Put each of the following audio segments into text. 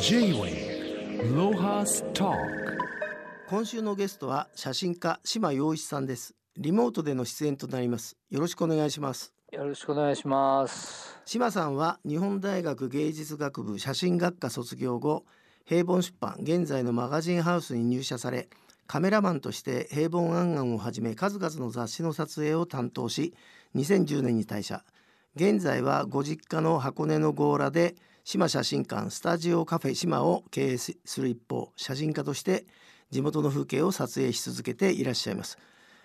J-Way ロハスト今週のゲストは写真家島洋一さんです。リモートでの出演となります。よろしくお願いします。よろしくお願いします。島さんは日本大学芸術学部写真学科卒業後平凡出版現在のマガジンハウスに入社されカメラマンとして平凡アンアンをはじめ数々の雑誌の撮影を担当し2010年に退社。現在はご実家の箱根の強羅で島写真館スタジオカフェ島を経営する一方写真家として地元の風景を撮影し続けていらっしゃいます、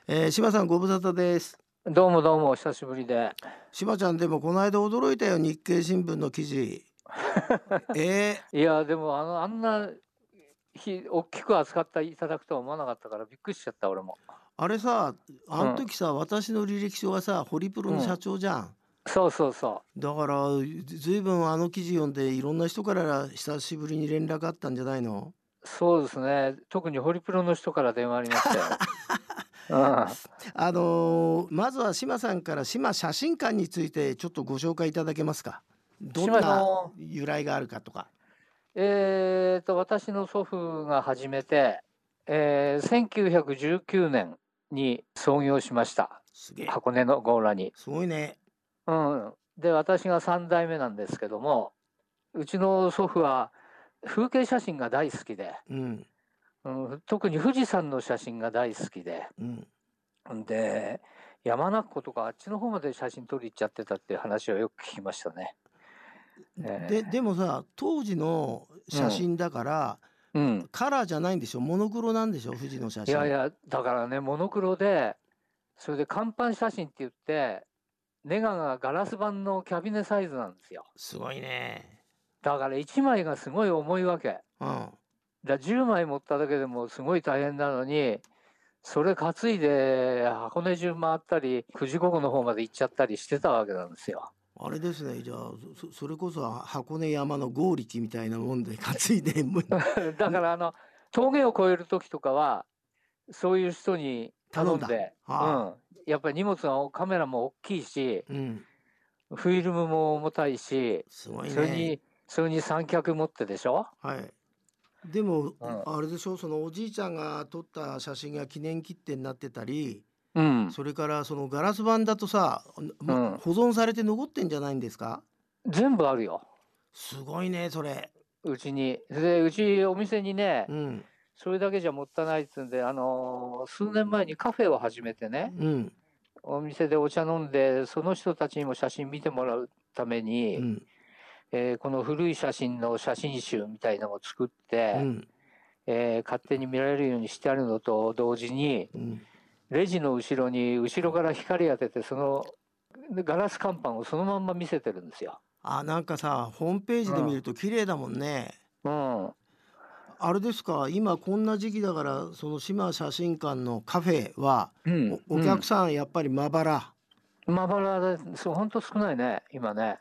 えー、島さんご無沙汰です。どうもどうもお久しぶりで。島ちゃんでもこの間驚いたよ日経新聞の記事。えー、いやでもあのあんなひ大きく扱っていただくとは思わなかったからびっくりしちゃった俺も。あれさあの時さ、私の履歴書がさホリプロの社長じゃん、そうそうそだからずいぶんあの記事読んでいろんな人から久しぶりに連絡あったんじゃないの？うそうですね。特にホリプロの人から電話ありましたよ。うん、あのーまずは島さんから島写真館についてちょっとご紹介いただけますか？どん島なの由来があるかとか。えーと私の祖父が始めて、えー、1919年に創業しました。箱根の強羅に。すごいねうん、で私が3代目なんですけどもうちの祖父は風景写真が大好きで、うん。うん、特に富士山の写真が大好きでうん。で山中湖とかあっちの方まで写真撮り行っちゃってたっていう話をよく聞きましたね。えででもさ当時の写真だから、うん、カラーじゃないんでしょ？モノクロなんでしょ？富士の写真。いやいやだからねモノクロでそれで看板写真って言ってネガがガラス板のキャビネサイズなんですよ。すごいね。だから1枚がすごい重いわけ。うん。だ10枚持っただけでもすごい大変なのにそれ担いで箱根中回ったり富士五湖の方まで行っちゃったりしてたわけなんですよ。あれですね。じゃあそそれこそ箱根山の剛力みたいなもんで担いで だからあの峠を越える時とかはそういう人に頼んで、はうん、やっぱり荷物がカメラも大きいしうん。フィルムも重たいしすごいそれにねそれに三脚持ってでしょ？はい。でも、ん。あれでしょ？そのおじいちゃんが撮った写真が記念切手になってたりうん。それからそのガラス板だとさ、まうん。保存されて残ってんじゃないんですか？全部あるよ。すごいねそれ。うちに。でうちお店にね、うんそれだけじゃもったいないっつうんで、あのー数年前にカフェを始めてね、うん。お店でお茶飲んで、その人たちにも写真見てもらうために、うん。えーこの古い写真の写真集みたいなのを作って、うん。えー勝手に見られるようにしてあるのと同時に、うん。レジの後ろに後ろから光当てて、そのガラス看板をそのまんま見せてるんですよ。あなんかさホームページで見ると綺麗だもんね、うん、あれですか？今こんな時期だからその島写真館のカフェはうん、おお客さんやっぱりまばら。うんまばらで、そう本当少ないね、今ね。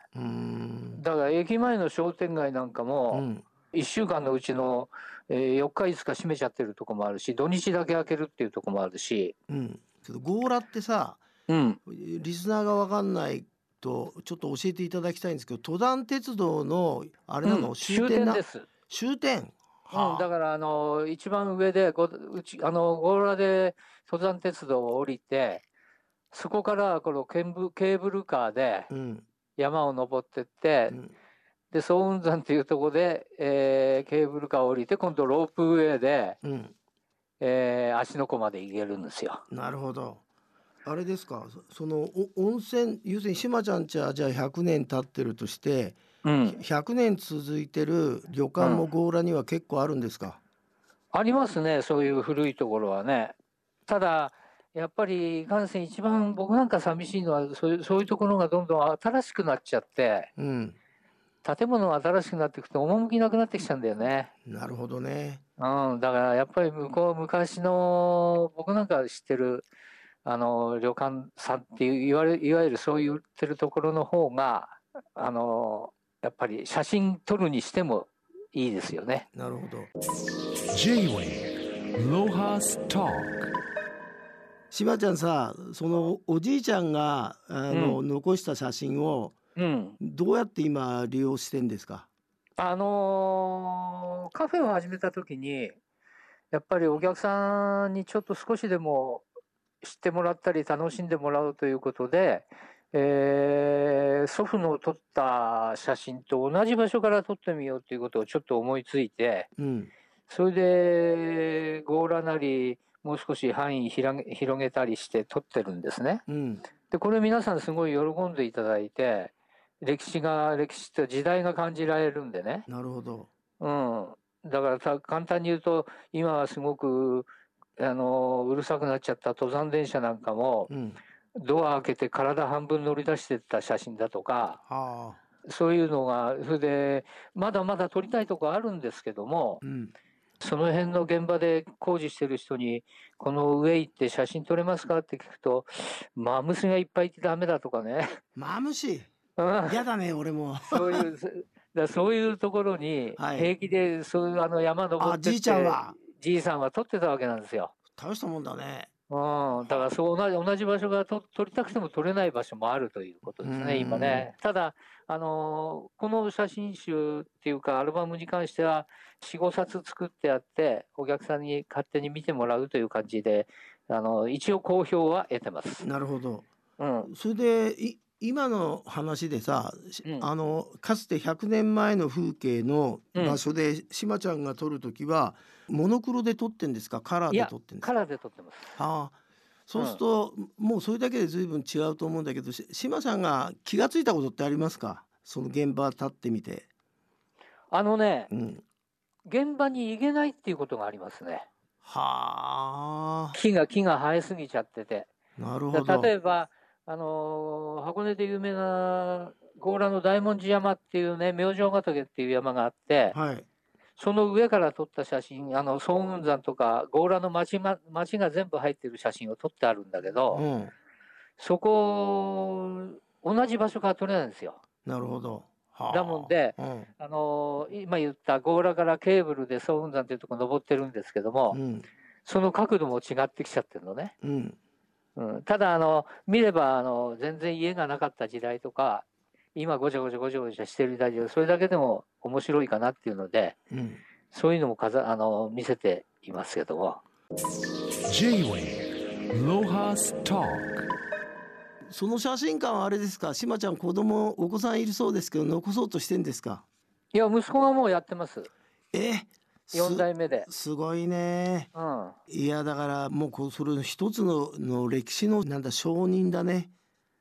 だから駅前の商店街なんかうも、ん。1週間のうちの、えー4日5日閉めちゃってるとこもあるし土日だけ開けるっていうとこもあるし、うん。けど強羅ってさうん、リスナーがわかんないとちょっと教えていただきたいんですけど登山鉄道のあれなの、うん終点なです、終点？うん、はあ。だからあの一番上でごうちあの強羅で登山鉄道を降りてそこからこのケーブケーブルカーでうん。山を登ってって、うん。で早雲山っていうところで、えーケーブルカーを降りて今度ロープウェイで、うん。えー芦ノ湖まで行けるんですよ。なるほど。あれですか？そそのお温泉要するに島ちゃんちはじゃあ100年経ってるとしてうん、100年続いてる旅館も強羅には結構あるんですか、ありますね、そういう古いところはね。ただ、やっぱりいかんせん一番僕なんか寂しいのはそういうそういうところがどんどん新しくなっちゃってうん。建物が新しくなっていくと趣なくなってきちゃうんだよね。なるほどね。うん、だからやっぱり向こう昔の僕なんか知ってるあの旅館さんっていわれいわゆるそう言ってるところの方があのやっぱり写真撮るにしてもいいですよね。なるほど。J-Wave Lohas Talk 島ちゃんさそのおじいちゃんがあの、残した写真をうん、どうやって今利用してんですか？あのーカフェを始めた時にやっぱりお客さんにちょっと少しでも知ってもらったり楽しんでもらうということで、えー祖父の撮った写真と同じ場所から撮ってみようということをちょっと思いついてうん。それで強羅なりもう少し範囲広げ広げたりして撮ってるんですね。うん。でこれ皆さんすごい喜んでいただいて歴史が歴史と時代が感じられるんでね、なるほど。うん、だからさ簡単に言うと今はすごくあのうるさくなっちゃった登山電車なんかもうんドア開けて体半分乗り出してった写真だとかはあ。そういうのがそれでまだまだ撮りたいとこあるんですけどもうん。その辺の現場で工事してる人に「この上行って写真撮れますか?」って聞くと「マムシがいっぱいいてダメだ」とかね。マムシ？うん。嫌だね俺も。そういう、そだそういうところにはい。平気でそういうあの山登ってってあじいちゃんは？じいさんは撮ってたわけなんですよ。大したもんだねうん、だからそう同じ同じ場所がと撮りたくても撮れない場所もあるということですね、うん今ね。ただ、あのーこの写真集っていうか、アルバムに関しては、4、5冊作ってあって、お客さんに勝手に見てもらうという感じで、あの一応好評は得てます。なるほどうん、それでい今の話でさ、しうん。あのかつて100年前の風景の場所で、しまちゃんが撮る時はモノクロで撮ってんですか？カラーで撮ってんですか？カラーで撮ってます。ああ。そうすると、もうそれだけで随分違うと思うんだけどし島さんが気がついたことってありますか？その現場立ってみて、あのね、うん、現場に行けないっていうことがありますね。はあ。木が木が生えすぎちゃってて。なるほだど。例えば、あのー箱根で有名な強羅の大文字山っていうね明星ヶ岳っていう山があってはい。その上から撮った写真あの総雲山とか強羅の町,、ま、町が全部入ってる写真を撮ってあるんだけど、うん。そこ同じ場所から撮れないんですよ。なるほど。はあ。だもんでうん。あのー今言った強羅からケーブルで総雲山っていうところ登ってるんですけども、うん。その角度も違ってきちゃってるのね。うんうん、ただあの見ればあの全然家がなかった時代とか今ごちゃごちゃごちゃごちゃしてる時代でそれだけでも面白いかなっていうのでうんそういうのもかざあの見せていますけども。J-Wave Lohas Talk その写真館はあれですか？島ちゃん子供お子さんいるそうですけど残そうとしてんですか？いや息子がもうやってます。え？す4代目で。すごいね。うん。いやだからもうこうそれ一つのの歴史のなんだ証人だね。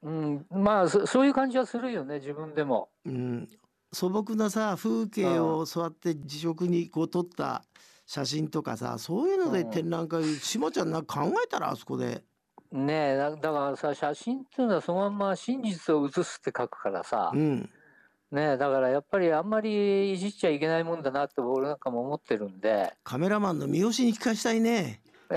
うん、まあそそういう感じはするよね自分でも。うん。素朴なさ風景をそうやって自食にこう撮った写真とかさそういうのでうん。展覧会島ちゃんなんか考えたらあそこで。ねえだだからさ写真っていうのはそのまんま真実を写すって書くからさ、うんねえだからやっぱりあんまりいじっちゃいけないもんだなって俺なんかも思ってるんで。カメラマンの三好に聞かしたいね。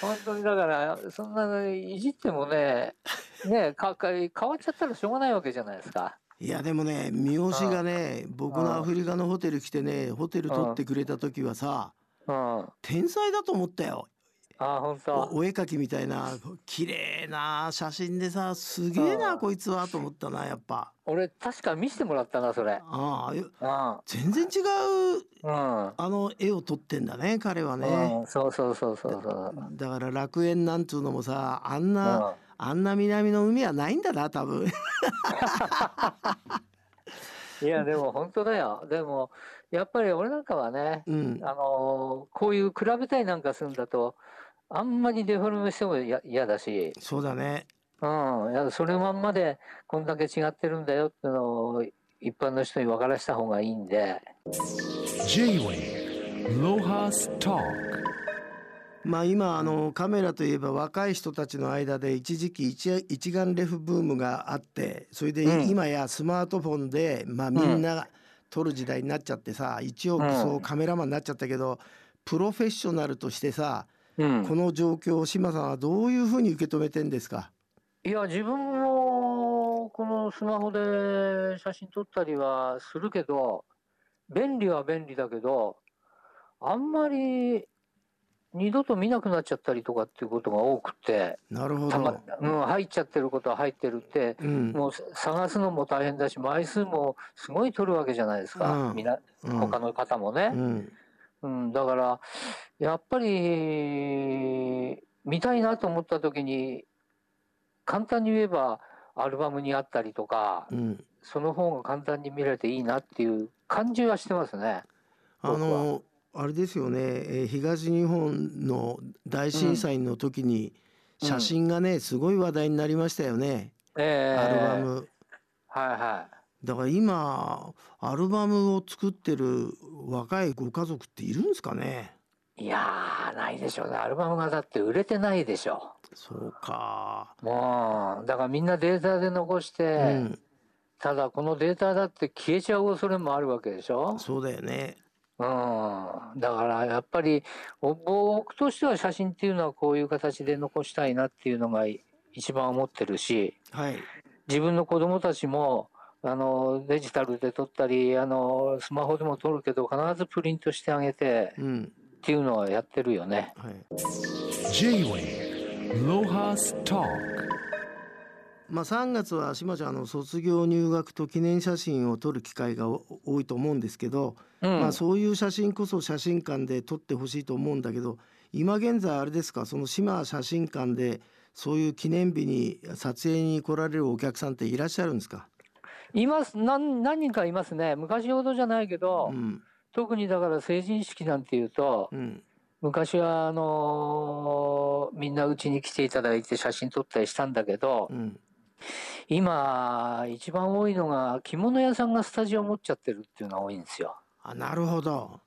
本当にだからそんないじってもねねかか変わっちゃったらしょうがないわけじゃないですか。いやでもね三好がね僕のアフリカのホテル来てねホテル撮ってくれた時はさ天才だと思ったよあ本お当。お絵描きみたいな綺麗な写真でさすげえうなんこいつはと思ったなやっぱ俺確か見せてもらったなそれ。ああ全然違ううん。あの絵を撮ってんだね彼はねうん、そうそうそうそうそう。だから楽園なんつうのもさあんな、うんあんな南の海はないんだな多分 いやでも本当だよ。でもやっぱり俺なんかはね、うんあのーこういう比べたりなんかするんだとあんまりデフォルメしてもや嫌だし、そうだね。うん、いやそれまんまでこんだけ違ってるんだよっていうのを一般の人に分からした方がいいんで。Talk. まあ今あのカメラといえば若い人たちの間で一時期一一眼レフブームがあってそれでうん。今やスマートフォンでまあみんな撮る時代になっちゃってさ一応うん。そうカメラマンになっちゃったけどプロフェッショナルとしてさうんこの状況を島さんはどういうふうに受け止めてんですか？いや自分もこのスマホで写真撮ったりはするけど便利は便利だけどあんまり二度と見なくなっちゃったりとかっていうことが多くて、なるほたまど。うん、入っちゃってることは入ってるって、うん。もう探すのも大変だし、枚数もすごい取るわけじゃないですか、うんみなうん他の方もね。うん。うん、だから、やっぱり、見たいなと思った時に、簡単に言えば、アルバムにあったりとか、うん。その方が簡単に見られていいなっていう感じはしてますね。あのあれですよね、えー東日本の大震災の時にうん写真がね、すごい話題になりましたよね、ええアルバム。はいはい。だから今アルバムを作ってる若いご家族っているんですかね？いやー、ないでしょうね。アルバムがだって売れてないでしょそうか。う。もう、だからみんなデータで残して、うん、ただこのデータだって消えちゃう恐れもあるわけでしょ？そうだよね。うん。だからやっぱり、お僕としては写真っていうのはこういう形で残したいなっていうのが一番思ってるし、はい。自分の子供たちも、あの、デジタルで撮ったり、あの、スマホでも撮るけど、必ずプリントしてあげてうん。っていうのはやってるよね。はい。Talk まあ3月は島ちゃんあの卒業入学と記念写真を撮る機会がお多いと思うんですけど、うん。まあそういう写真こそ写真館で撮ってほしいと思うんだけど今現在あれですか？その島写真館でそういう記念日に撮影に来られるお客さんっていらっしゃるんですか、います。何何人かいますね。昔ほどじゃないけど、うん。特にだから成人式なんていうと、うん。昔はあのーみんなうちに来ていただいて写真撮ったりしたんだけど、うん、今一番多いのが着物屋さんがスタジオ持っちゃってるっていうのが多いんですよ。あなるほど、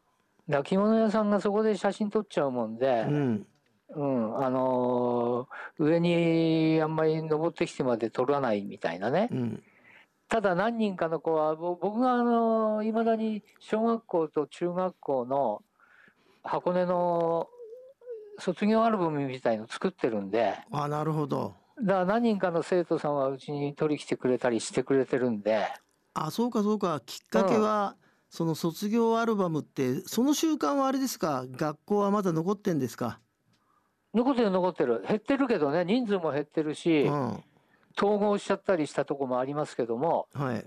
だ着物屋さんがそこで写真撮っちゃうもんでう、ん。うん。あのー上にあんまり登ってきてまで撮らないみたいなね、うんただ何人かの子はぼ僕があのいまだに小学校と中学校の箱根の卒業アルバムみたいの作ってるんであなるほど。だから何人かの生徒さんはうちに取り来てくれたりしてくれてるんで。あそうかそうか。きっかけは、その卒業アルバムってその習慣はあれですか？学校はまだ残ってんですか、残ってる残ってる。減ってるけどね人数も減ってるしうん統合しちゃったりしたとこもありますけどもはい。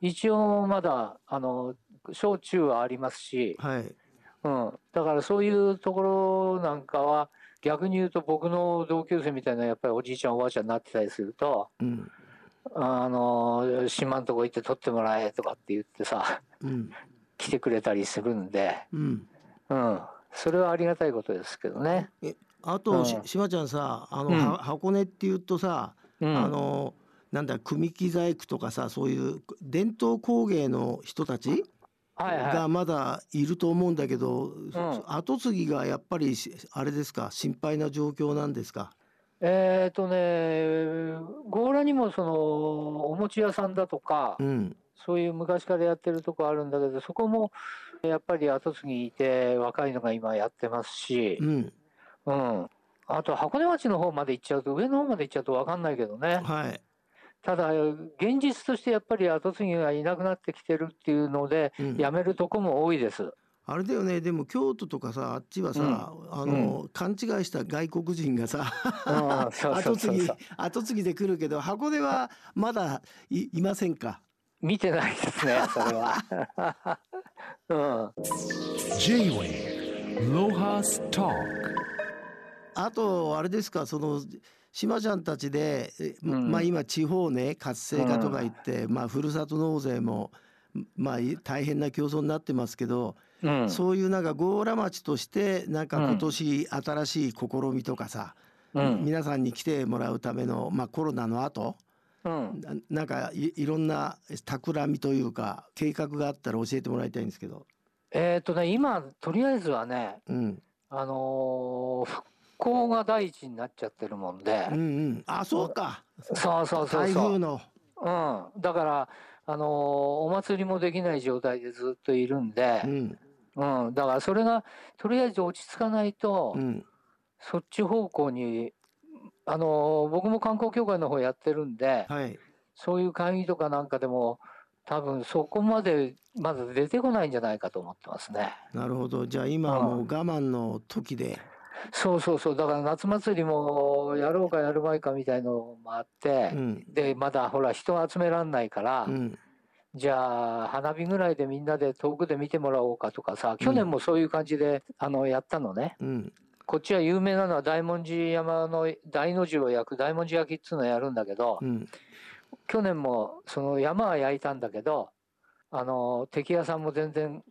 一応まだあの小中はありますし、はい。うん、だからそういうところなんかは逆に言うと僕の同級生みたいなやっぱりおじいちゃんおばあちゃんになってたりするとうん。あの島のとこ行って撮ってもらえとかって言ってさうん。来てくれたりするんで、うん。うん、それはありがたいことですけどね。あと、しうん。しまちゃんさあの、うん。は箱根っていうとさ、うん、あのなんだ組木細工とかさそういう伝統工芸の人たちはいはい。がまだいると思うんだけど、ん。後継ぎがやっぱりしあれですか心配な状況なんですか？えっ、とね強羅にもそのお餅屋さんだとか、うん。そういう昔からやってるとこあるんだけどそこもやっぱり後継ぎいて若いのが今やってますし、うん。うん、あと箱根町の方まで行っちゃうと上の方まで行っちゃうと分かんないけどねはい。ただ現実としてやっぱり後継ぎがいなくなってきてるっていうので、うん辞めるとこも多いです。あれだよねでも京都とかさあっちはさ、あの、勘違いした外国人がさ後継ぎ後継ぎで来るけど箱根はまだいいませんか？見てないですね それは。うん、J-Wave Lohas Talk あとあれですかその島ちゃんたちで、えうん。まあ今地方ね活性化とか言って、まあふるさと納税もまあい大変な競争になってますけど、うん、そういうなんか強羅町としてなんか今年新しい試みとかさ、うん。皆さんに来てもらうためのまあコロナの後うん、ななんかいいろんな企みというか計画があったら教えてもらいたいんですけど。えっ、とね今とりあえずはねうん、あのー復興が第一になっちゃってるもんで、うんうん。あそうか。そうそうそうそう。台風の。うん、だから、あのーお祭りもできない状態でずっといるんで。う、ん。うん。だからそれがとりあえず落ち着かないと、うん。そっち方向に、あのー僕も観光協会の方やってるんで、はい。そういう会議とかなんかでも多分そこまでまだ出てこないんじゃないかと思ってますね。なるほど。じゃあ今はもう我慢の時でそうそうそう。だから夏祭りもやろうかやるまいかみたいのもあって、うん。でまだほら人集めらんないから、うん。じゃあ花火ぐらいでみんなで遠くで見てもらおうかとかさ去年もそういう感じで、あのやったのね。うん。こっちは有名なのは大文字山の大の字を焼く大文字焼きっつうのやるんだけど、うん。去年もその山は焼いたんだけどあの敵屋さんも全然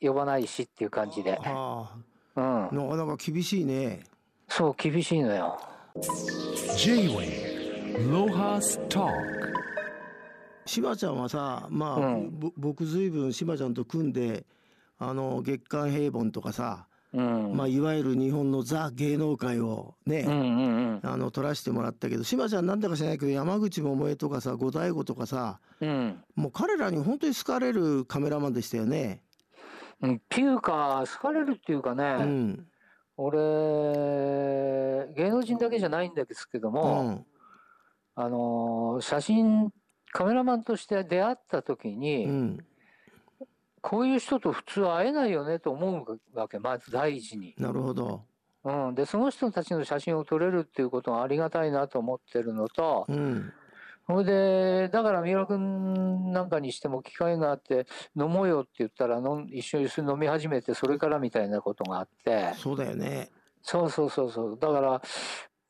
呼ばないしっていう感じで、はうん。あ、なかなか厳しいね。そう厳しいのよ。J-Wave Lohas Talk. しばちゃんはさまあ、うん。ぼ僕ずいぶんしばちゃんと組んであの月刊平凡とかさ、うん。まあ、いわゆる日本のザ芸能界をね、うんうんうん。あの撮らせてもらったけどしばちゃんなんだか知らないけど山口百恵とかさ五醍醐とかさうん。もう彼らに本当に好かれるカメラマンでしたよね。うん、っていうか好かれるっていうかね、うん。俺芸能人だけじゃないんですけどうも、ん。あのー写真カメラマンとして出会った時に、うん、こういう人と普通会えないよねと思うわけまず第一に、なるほど。うん、でその人たちの写真を撮れるっていうことがありがたいなと思ってるのとうんそれでだから三浦君なんかにしても機会があって飲もうよって言ったら飲ん一緒に飲み始めてそれからみたいなことがあってそうだよね。そうそうそうそうだから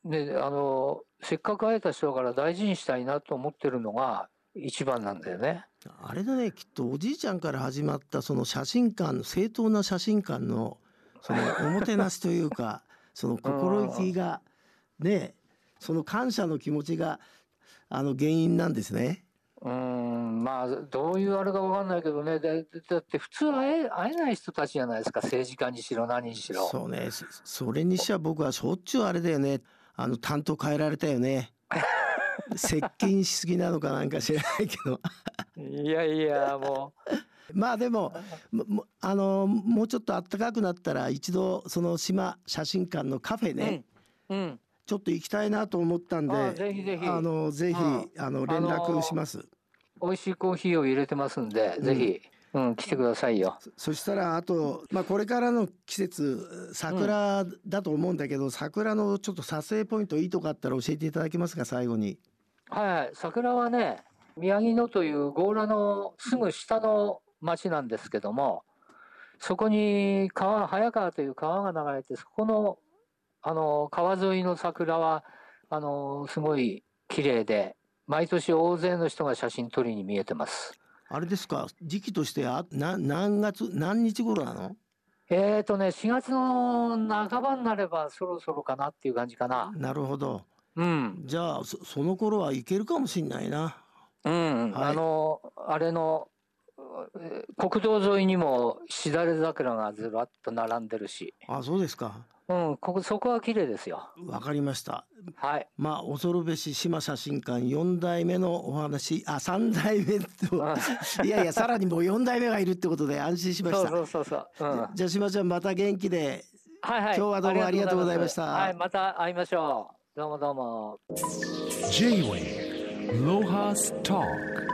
ねあのせっかく会えた人だから大事にしたいなと思ってるのが一番なんだよね。あれだねきっとおじいちゃんから始まったその写真館の正当な写真館のそのおもてなしというか その心意気がねその感謝の気持ちがあの原因なんですね。うーんまあどういうあれかわかんないけどね。だだって普通会え会えない人たちじゃないですか。政治家にしろ何にしろ。そうね。そそれにしては僕はしょっちゅうあれだよね。あの担当変えられたよね。接近しすぎなのかなんか知らないけど。いやいやも まあでもあのもうちょっと暖かくなったら一度その島写真館のカフェう、ね、うん。うんちょっと行きたいなと思ったんであぜひぜひあのぜひうんあの連絡します。美味しいコーヒーを入れてますんで、ぜひ、うん、来てくださいよ。そしたらあと、まあ、これからの季節桜だと思うんだけど、桜のちょっと撮影ポイントいいとこあったら教えていただけますか最後に。はい、桜はね、宮城野という強羅のすぐ下の町なんですけども、そこに川、早川という川が流れて、そこの、あの、川沿いの桜は、あの、すごい綺麗で、毎年大勢の人が写真撮りに見えてます。あれですか？時期としてあな何月何日頃なの？えーとね、4月の半ばになればそろそろかなっていう感じかな。なるほどうん。じゃあそその頃は行けるかもしんないな。うん、はいあの、あれの、えー国道沿いにもしだれ桜がずらっと並んでるし、あそうですかうん、ここそこは綺麗ですよ。わかりました。はい。まあ恐るべし島写真館4代目のお話あ3代目と いやいやさらにもう4代目がいるってことで安心しました。そうそうそうそう。うん。はいじゃあ島ちゃんまた元気ではい。今日はどうもありがとうございましたはい、また会いましょう。どうもどうも。J-Wave Lohas Talk